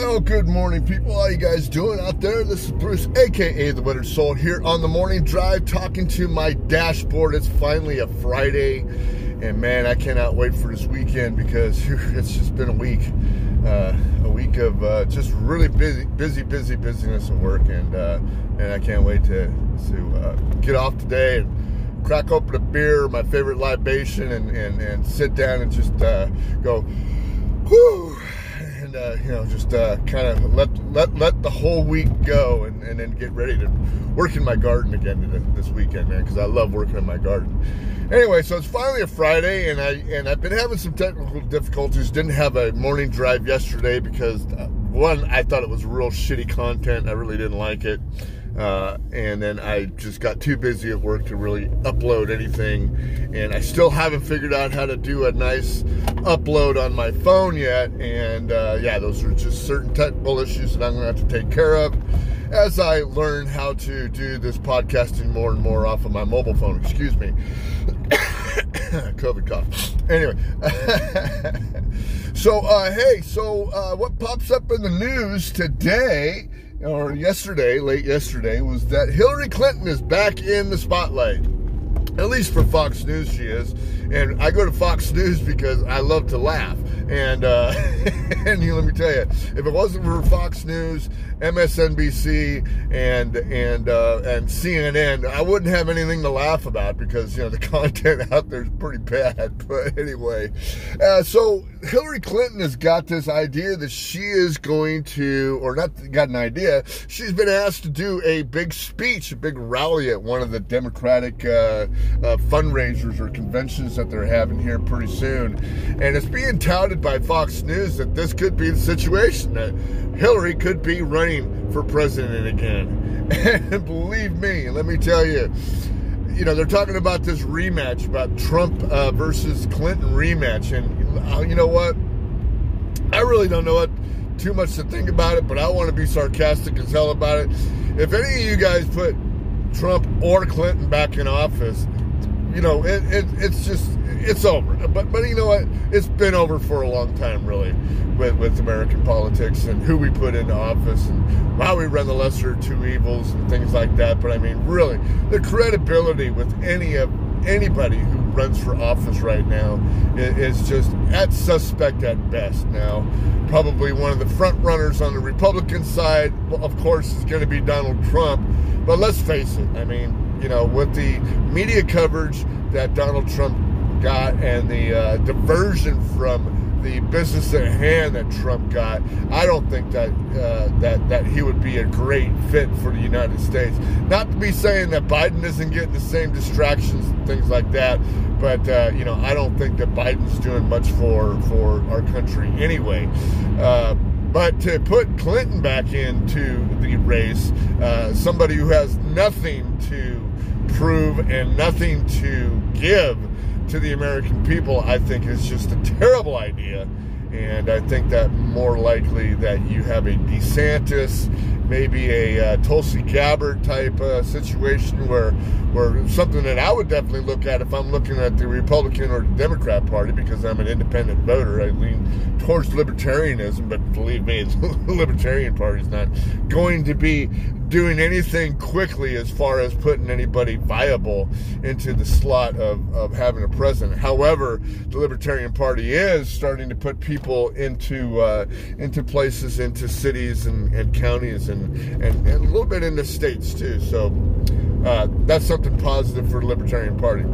Well, good morning, people. How you guys doing out there? This is Bruce, aka the Weathered Soul, here on the morning drive, talking to my dashboard. It's finally a Friday, and man, I cannot wait for this weekend because it's just been a week, uh, a week of uh, just really busy, busy, busy, busyness of work, and uh, and I can't wait to to uh, get off today and crack open a beer, my favorite libation, and and, and sit down and just uh, go, whew and uh, you know just uh, kind of let let let the whole week go and, and then get ready to work in my garden again this weekend man because I love working in my garden. Anyway so it's finally a Friday and I and I've been having some technical difficulties. Didn't have a morning drive yesterday because uh, one I thought it was real shitty content. I really didn't like it uh, and then I just got too busy at work to really upload anything. And I still haven't figured out how to do a nice upload on my phone yet. And uh, yeah, those are just certain technical issues that I'm going to have to take care of as I learn how to do this podcasting more and more off of my mobile phone. Excuse me. COVID cough. Anyway, so uh, hey, so uh, what pops up in the news today? Or yesterday, late yesterday, was that Hillary Clinton is back in the spotlight. At least for Fox News, she is. And I go to Fox News because I love to laugh. And uh, and you, let me tell you, if it wasn't for Fox News, MSNBC, and and uh, and CNN, I wouldn't have anything to laugh about because you know the content out there is pretty bad. But anyway, uh, so Hillary Clinton has got this idea that she is going to, or not got an idea, she's been asked to do a big speech, a big rally at one of the Democratic uh, uh, fundraisers or conventions that they're having here pretty soon. And it's being touted by Fox News that this could be the situation, that Hillary could be running for president again. And believe me, let me tell you, you know, they're talking about this rematch, about Trump uh, versus Clinton rematch. And uh, you know what? I really don't know what too much to think about it, but I want to be sarcastic as hell about it. If any of you guys put Trump or Clinton back in office, you know, it, it, it's just it's over. But but you know what? It's been over for a long time, really, with with American politics and who we put into office and how we run the lesser two evils and things like that. But I mean, really, the credibility with any of anybody who runs for office right now is just at suspect at best. Now, probably one of the front runners on the Republican side, of course, is going to be Donald Trump. But let's face it. I mean, you know, with the media coverage that Donald Trump got and the uh, diversion from the business at hand that Trump got, I don't think that uh, that that he would be a great fit for the United States. Not to be saying that Biden isn't getting the same distractions and things like that, but uh, you know I don't think that Biden's doing much for for our country anyway. Uh, but to put Clinton back into the race, uh, somebody who has nothing to prove and nothing to give to the American people, I think is just a terrible idea. And I think that more likely that you have a DeSantis, maybe a uh, Tulsi Gabbard type uh, situation where, where something that I would definitely look at if I'm looking at the Republican or the Democrat Party because I'm an independent voter. I lean towards libertarianism, but believe me, the Libertarian Party is not going to be doing anything quickly as far as putting anybody viable into the slot of, of having a president. However, the Libertarian Party is starting to put people into uh, into places, into cities and, and counties, and, and, and, a little bit into states too. So uh, that's something positive for the Libertarian Party.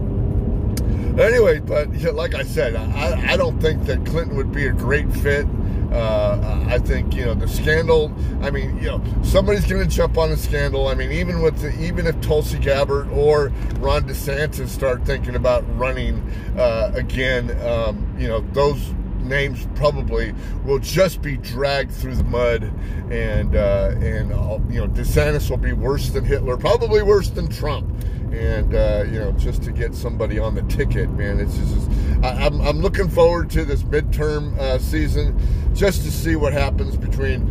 Anyway, but like I said, I, I don't think that Clinton would be a great fit uh, I think you know the scandal. I mean, you know, somebody's going to jump on the scandal. I mean, even with the, even if Tulsi Gabbard or Ron DeSantis start thinking about running uh, again, um, you know, those names probably will just be dragged through the mud, and uh, and you know, DeSantis will be worse than Hitler, probably worse than Trump and uh, you know just to get somebody on the ticket man. It's just I, am I'm, I'm looking forward to this midterm uh, season just to see what happens between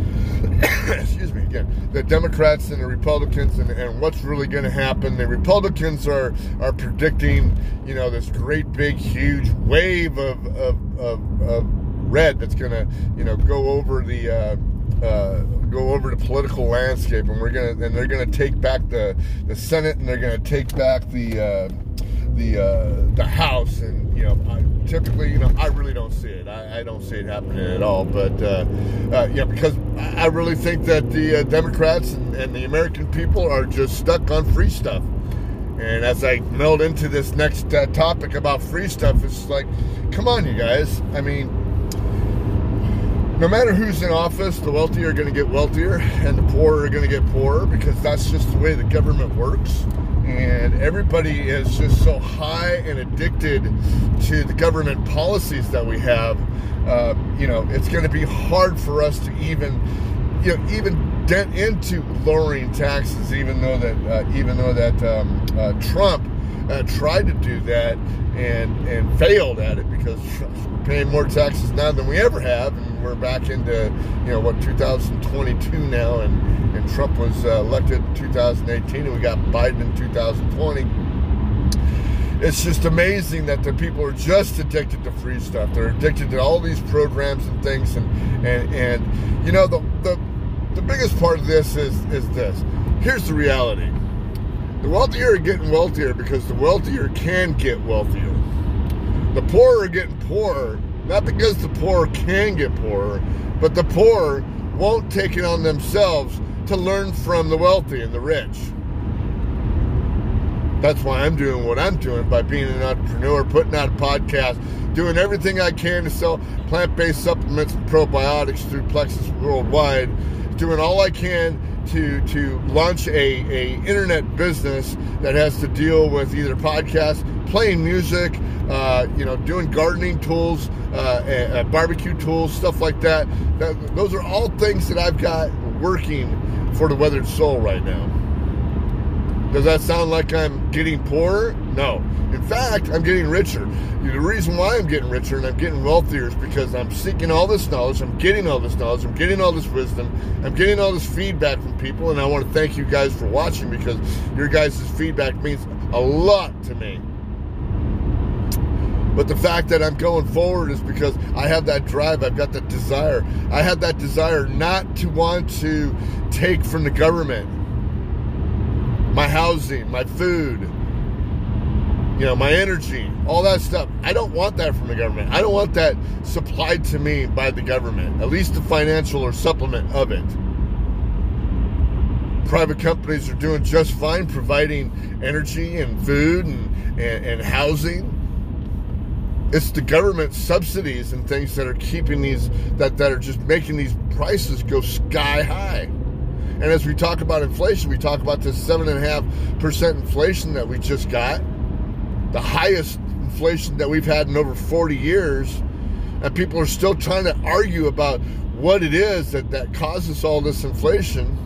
excuse me again the democrats and the republicans and, and what's really going to happen. The republicans are are predicting you know this great big huge wave of of, of, of red that's going to you know go over the uh, uh, go over the political landscape, and we're gonna and they're gonna take back the the Senate, and they're gonna take back the uh, the uh, the House, and you know, I, typically, you know, I really don't see it. I, I don't see it happening at all. But uh, uh, yeah, because I really think that the Democrats and, and the American people are just stuck on free stuff. And as I meld into this next uh, topic about free stuff, it's like, come on, you guys. I mean, no matter who's in office, the wealthy are going to get wealthier and the poor are going to get poorer because that's just the way the government works. And everybody is just so high and addicted to the government policies that we have. Uh, you know, it's going to be hard for us to even, you know, even dent into lowering taxes, even though that, uh, even though that um, uh, Trump uh, tried to do that and and failed at it because we're paying more taxes now than we ever have, and we're back into you know what 2022 now, and and Trump was uh, elected in 2018, and we got Biden in 2020. It's just amazing that the people are just addicted to free stuff. They're addicted to all these programs and things, and and and you know the the the biggest part of this is is this. Here's the reality the wealthier are getting wealthier because the wealthier can get wealthier. The poor are getting poorer, not because the poor can get poorer, but the poor won't take it on themselves to learn from the wealthy and the rich. That's why I'm doing what I'm doing by being an entrepreneur, putting out a podcast, doing everything I can to sell plant based supplements and probiotics through Plexus Worldwide, doing all I can to to launch a, a internet business that has to deal with either podcasts, playing music, uh, you know, doing gardening tools, uh, barbecue tools, stuff like that. that. Those are all things that I've got working for the Weathered Soul right now. Does that sound like I'm getting poorer? No. In fact, I'm getting richer. The reason why I'm getting richer and I'm getting wealthier is because I'm seeking all this knowledge, I'm getting all this knowledge, I'm getting all this wisdom, I'm getting all this feedback from people, and I want to thank you guys for watching because your guys' feedback means a lot to me. But the fact that I'm going forward is because I have that drive, I've got that desire. I have that desire not to want to take from the government my housing, my food, you know, my energy, all that stuff. I don't want that from the government. I don't want that supplied to me by the government, at least the financial or supplement of it. Private companies are doing just fine providing energy and food and, and, and housing. It's the government subsidies and things that are keeping these, that, that are just making these prices go sky high. And as we talk about inflation, we talk about this 7.5% inflation that we just got, the highest inflation that we've had in over 40 years. And people are still trying to argue about what it is that, that causes all this inflation.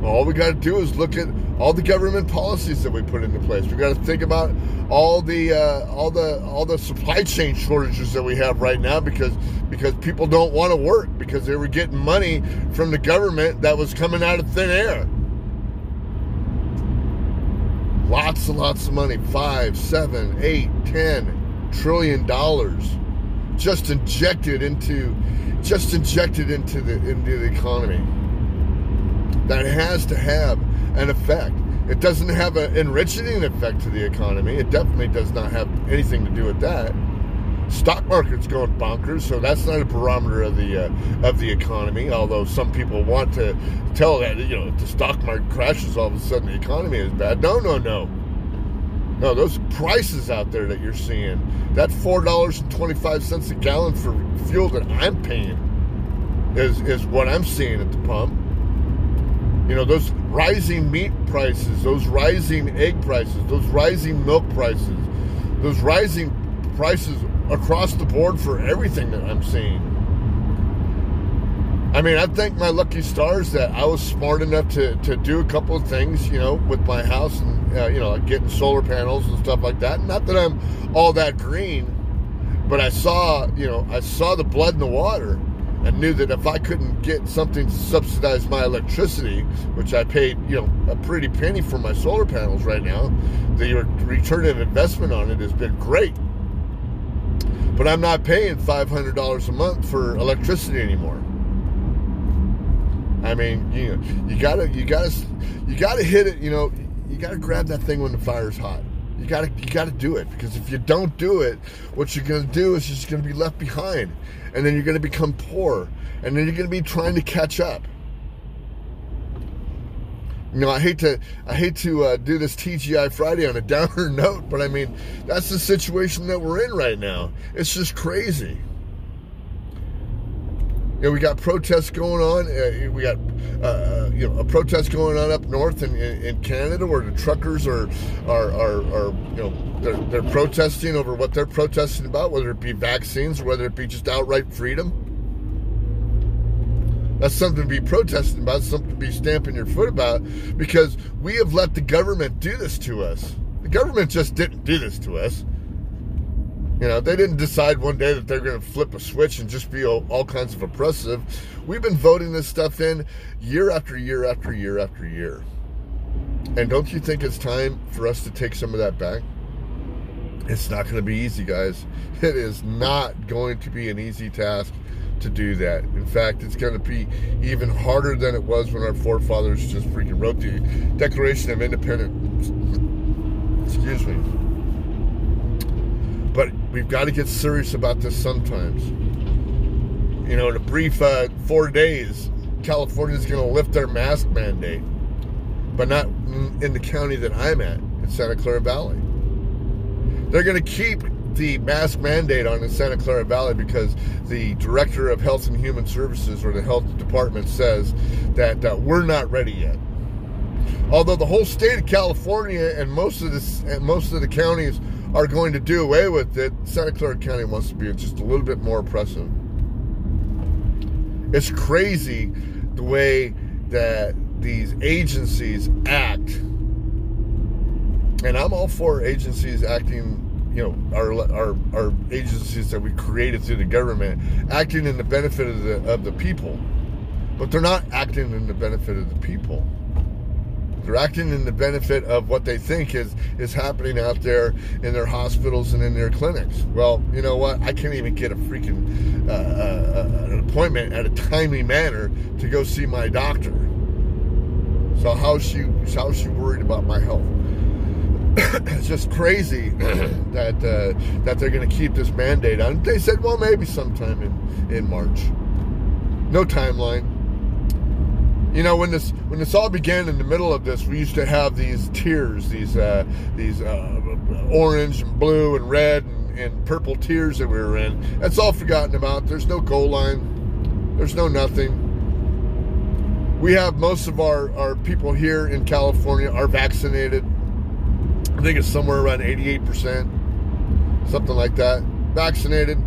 Well, all we got to do is look at all the government policies that we put into place. We got to think about all the uh, all the all the supply chain shortages that we have right now because because people don't want to work because they were getting money from the government that was coming out of thin air. Lots and lots of money, five, seven, eight, ten trillion dollars, just injected into, just injected into the into the economy. That has to have an effect. It doesn't have an enriching effect to the economy. It definitely does not have anything to do with that. Stock market's going bonkers, so that's not a barometer of the uh, of the economy. Although some people want to tell that you know if the stock market crashes, all of a sudden the economy is bad. No, no, no, no. Those prices out there that you're seeing, that four dollars and twenty five cents a gallon for fuel that I'm paying, is is what I'm seeing at the pump. You know, those rising meat prices, those rising egg prices, those rising milk prices, those rising prices across the board for everything that I'm seeing. I mean, I thank my lucky stars that I was smart enough to, to do a couple of things, you know, with my house and, uh, you know, getting solar panels and stuff like that. Not that I'm all that green, but I saw, you know, I saw the blood in the water and knew that if I couldn't get something to subsidize my electricity, which I paid, you know, a pretty penny for my solar panels right now, the return of investment on it has been great. But I'm not paying $500 a month for electricity anymore. I mean, you know, you gotta, you gotta, you gotta hit it. You know, you gotta grab that thing when the fire's hot. You gotta, you gotta do it because if you don't do it, what you're gonna do is you're just gonna be left behind, and then you're gonna become poor, and then you're gonna be trying to catch up. You know, I hate to I hate to uh, do this TGI Friday on a downer note, but I mean that's the situation that we're in right now. It's just crazy. You know, we got protests going on. Uh, we got uh, uh, you know a protest going on up north in, in, in, Canada, where the truckers are are, are, are you know they're, they're protesting over what they're protesting about, whether it be vaccines or whether it be just outright freedom. That's something to be protesting about, something to be stamping your foot about, because we have let the government do this to us. The government just didn't do this to us. You know, they didn't decide one day that they're going to flip a switch and just be all, all, kinds of oppressive. We've been voting this stuff in year after year after year after year. And don't you think it's time for us to take some of that back? It's not going to be easy, guys. It is not going to be an easy task to do that. In fact, it's going to be even harder than it was when our forefathers just freaking wrote the Declaration of Independence. Excuse me. But we've got to get serious about this sometimes. You know, in a brief uh, four days, California is going to lift their mask mandate, but not in the county that I'm at, in Santa Clara Valley. They're going to keep the mask mandate on in Santa Clara Valley because the director of Health and Human Services or the health department says that uh, we're not ready yet. Although the whole state of California and most of the and most of the counties are going to do away with it, Santa Clara County wants to be just a little bit more oppressive. It's crazy the way that these agencies act. And I'm all for agencies acting you know our our our agencies that we created through the government acting in the benefit of the of the people, but they're not acting in the benefit of the people. They're acting in the benefit of what they think is is happening out there in their hospitals and in their clinics. Well, you know what? I can't even get a freaking uh, uh, an appointment at a timely manner to go see my doctor. So how's she how's she worried about my health? It's just crazy that uh, that they're going to keep this mandate on. They said, well, maybe sometime in in March. No timeline. You know, when this when this all began in the middle of this, we used to have these tiers, these uh, these uh, orange and blue and red and, and purple tiers that we were in. That's all forgotten about. There's no goal line. There's no nothing we have most of our, our people here in California are vaccinated. I think it's somewhere around 88%, something like that, vaccinated.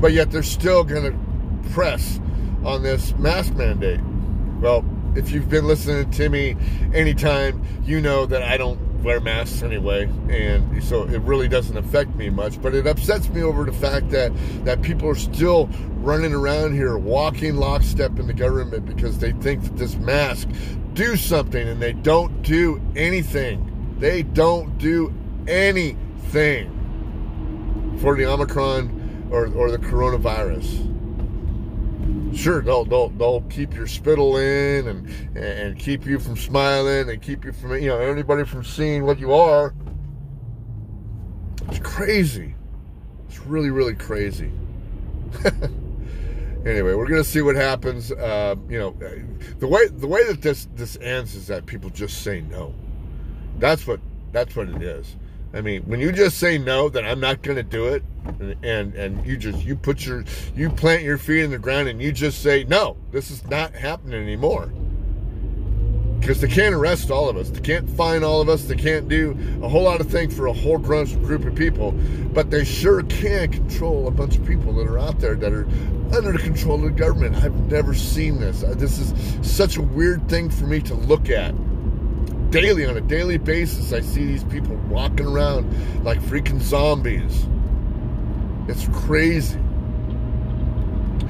But yet they're still going to press on this mask mandate. Well, if you've been listening to me anytime, you know that I don't wear masks anyway, and so it really doesn't affect me much. But it upsets me over the fact that that people are still running around here, walking lockstep in the government because they think that this mask do something, and they don't do anything. They don't do anything for the Omicron or, or the coronavirus. Sure, they'll, they'll, they'll keep your spittle in and, and keep you from smiling and keep you from, you know, anybody from seeing what you are. It's crazy. It's really, really crazy. anyway, we're gonna see what happens. Uh, you know, the way the way that this this ends is that people just say no. That's what that's what it is. I mean, when you just say no, that I'm not going to do it, and, and, and you just you put your you plant your feet in the ground and you just say no, this is not happening anymore. Because they can't arrest all of us, they can't fine all of us, they can't do a whole lot of things for a whole group of people, but they sure can control a bunch of people that are out there that are under the control of the government. I've never seen this. Uh, this is such a weird thing for me to look at daily, on a daily basis, I see these people walking around like freaking zombies. It's crazy.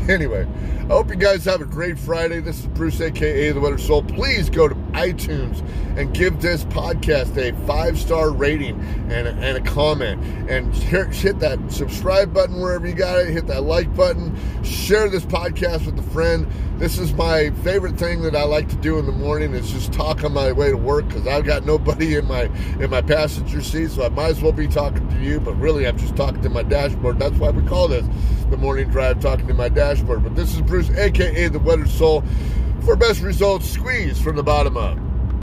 Anyway, I hope you guys have a great Friday. This is Bruce, aka The Weathered Soul. Please go to iTunes and give this podcast a five star rating and a, and a comment. And hit that subscribe button wherever you got it. Hit that like button. Share this podcast with a friend. This is my favorite thing that I like to do in the morning is just talk on my way to work because I've got nobody in my in my passenger seat, so I might as well be talking to you. But really, I'm just talking to my dashboard. That's why we call this the morning drive, talking to my dashboard. But this is Bruce, aka the Weathered Soul. For best results, squeeze from the bottom up.